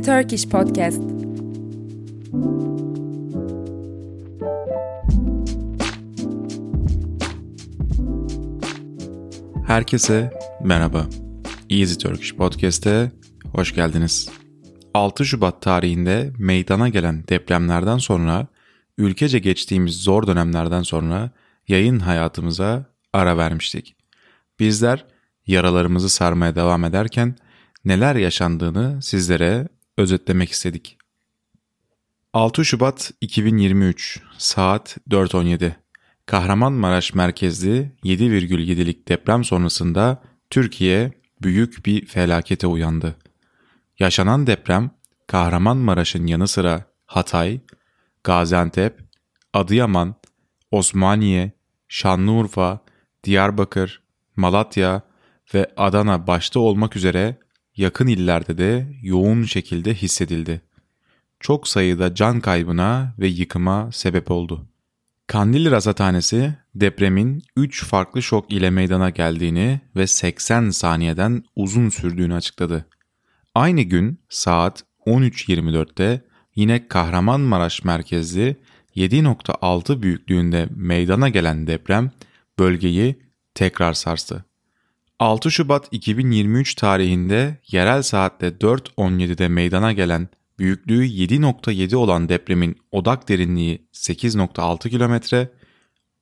Easy Turkish Podcast. Herkese merhaba. Easy Turkish Podcast'e hoş geldiniz. 6 Şubat tarihinde meydana gelen depremlerden sonra, ülkece geçtiğimiz zor dönemlerden sonra yayın hayatımıza ara vermiştik. Bizler yaralarımızı sarmaya devam ederken neler yaşandığını sizlere özetlemek istedik. 6 Şubat 2023 saat 4.17 Kahramanmaraş merkezli 7,7'lik deprem sonrasında Türkiye büyük bir felakete uyandı. Yaşanan deprem Kahramanmaraş'ın yanı sıra Hatay, Gaziantep, Adıyaman, Osmaniye, Şanlıurfa, Diyarbakır, Malatya ve Adana başta olmak üzere yakın illerde de yoğun şekilde hissedildi. Çok sayıda can kaybına ve yıkıma sebep oldu. Kandilli Rasathanesi depremin 3 farklı şok ile meydana geldiğini ve 80 saniyeden uzun sürdüğünü açıkladı. Aynı gün saat 13.24'te yine Kahramanmaraş merkezli 7.6 büyüklüğünde meydana gelen deprem bölgeyi tekrar sarstı. 6 Şubat 2023 tarihinde yerel saatte 4.17'de meydana gelen büyüklüğü 7.7 olan depremin odak derinliği 8.6 kilometre,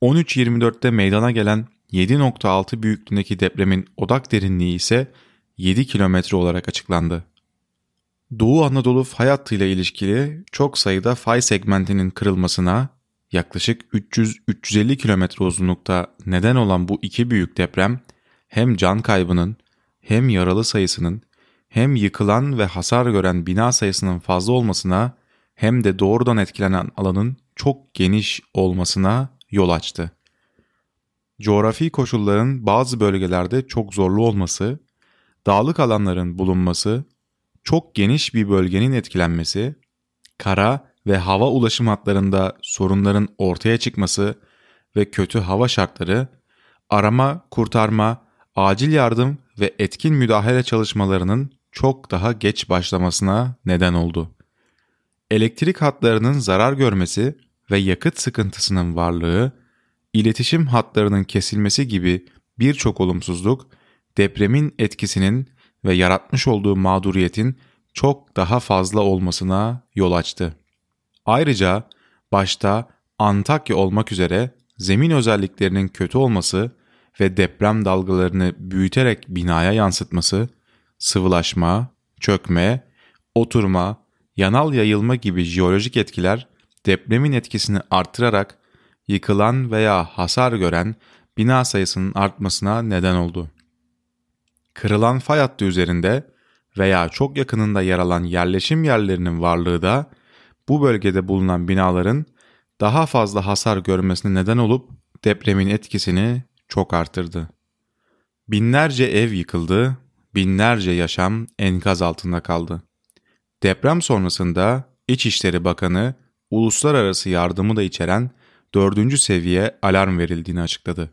13.24'te meydana gelen 7.6 büyüklüğündeki depremin odak derinliği ise 7 kilometre olarak açıklandı. Doğu Anadolu fay hattıyla ilişkili çok sayıda fay segmentinin kırılmasına yaklaşık 300-350 kilometre uzunlukta neden olan bu iki büyük deprem hem can kaybının hem yaralı sayısının hem yıkılan ve hasar gören bina sayısının fazla olmasına hem de doğrudan etkilenen alanın çok geniş olmasına yol açtı. Coğrafi koşulların bazı bölgelerde çok zorlu olması, dağlık alanların bulunması, çok geniş bir bölgenin etkilenmesi, kara ve hava ulaşım hatlarında sorunların ortaya çıkması ve kötü hava şartları, arama, kurtarma, acil yardım ve etkin müdahale çalışmalarının çok daha geç başlamasına neden oldu. Elektrik hatlarının zarar görmesi ve yakıt sıkıntısının varlığı, iletişim hatlarının kesilmesi gibi birçok olumsuzluk depremin etkisinin ve yaratmış olduğu mağduriyetin çok daha fazla olmasına yol açtı. Ayrıca başta Antakya olmak üzere zemin özelliklerinin kötü olması ve deprem dalgalarını büyüterek binaya yansıtması, sıvılaşma, çökme, oturma, yanal yayılma gibi jeolojik etkiler depremin etkisini artırarak yıkılan veya hasar gören bina sayısının artmasına neden oldu. Kırılan fay hattı üzerinde veya çok yakınında yer alan yerleşim yerlerinin varlığı da bu bölgede bulunan binaların daha fazla hasar görmesine neden olup depremin etkisini çok arttırdı. Binlerce ev yıkıldı, binlerce yaşam enkaz altında kaldı. Deprem sonrasında İçişleri Bakanı uluslararası yardımı da içeren dördüncü seviye alarm verildiğini açıkladı.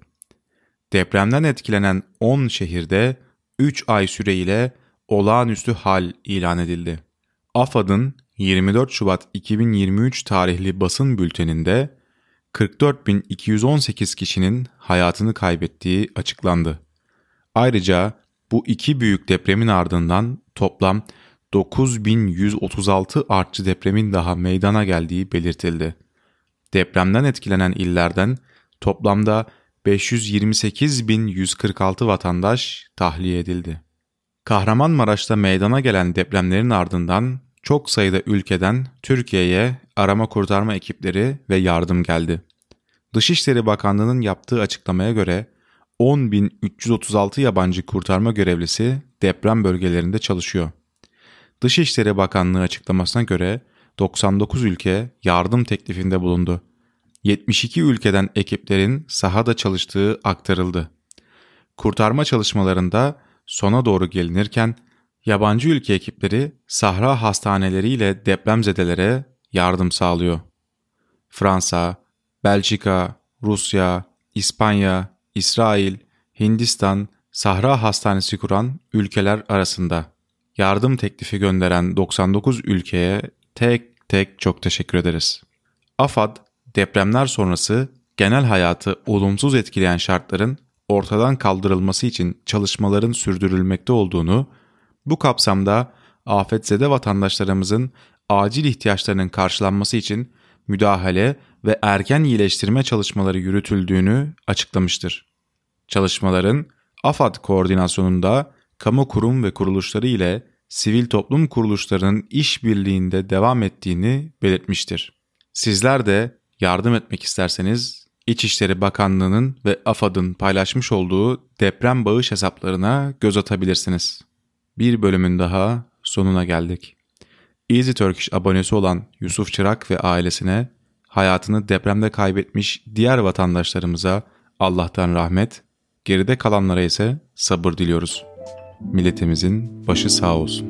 Depremden etkilenen 10 şehirde 3 ay süreyle olağanüstü hal ilan edildi. AFAD'ın 24 Şubat 2023 tarihli basın bülteninde 44.218 kişinin hayatını kaybettiği açıklandı. Ayrıca bu iki büyük depremin ardından toplam 9136 artçı depremin daha meydana geldiği belirtildi. Depremden etkilenen illerden toplamda 528.146 vatandaş tahliye edildi. Kahramanmaraş'ta meydana gelen depremlerin ardından çok sayıda ülkeden Türkiye'ye arama kurtarma ekipleri ve yardım geldi. Dışişleri Bakanlığı'nın yaptığı açıklamaya göre 10.336 yabancı kurtarma görevlisi deprem bölgelerinde çalışıyor. Dışişleri Bakanlığı açıklamasına göre 99 ülke yardım teklifinde bulundu. 72 ülkeden ekiplerin sahada çalıştığı aktarıldı. Kurtarma çalışmalarında sona doğru gelinirken yabancı ülke ekipleri sahra hastaneleriyle depremzedelere yardım sağlıyor. Fransa, Belçika, Rusya, İspanya, İsrail, Hindistan, Sahra Hastanesi kuran ülkeler arasında. yardım teklifi gönderen 99 ülkeye tek tek çok teşekkür ederiz. AFAD, depremler sonrası genel hayatı olumsuz etkileyen şartların ortadan kaldırılması için çalışmaların sürdürülmekte olduğunu, bu kapsamda afetzede vatandaşlarımızın acil ihtiyaçlarının karşılanması için müdahale ve erken iyileştirme çalışmaları yürütüldüğünü açıklamıştır. Çalışmaların AFAD koordinasyonunda kamu kurum ve kuruluşları ile sivil toplum kuruluşlarının işbirliğinde devam ettiğini belirtmiştir. Sizler de yardım etmek isterseniz İçişleri Bakanlığı'nın ve AFAD'ın paylaşmış olduğu deprem bağış hesaplarına göz atabilirsiniz. Bir bölümün daha sonuna geldik. Easy Turkish abonesi olan Yusuf Çırak ve ailesine, hayatını depremde kaybetmiş diğer vatandaşlarımıza Allah'tan rahmet, geride kalanlara ise sabır diliyoruz. Milletimizin başı sağ olsun.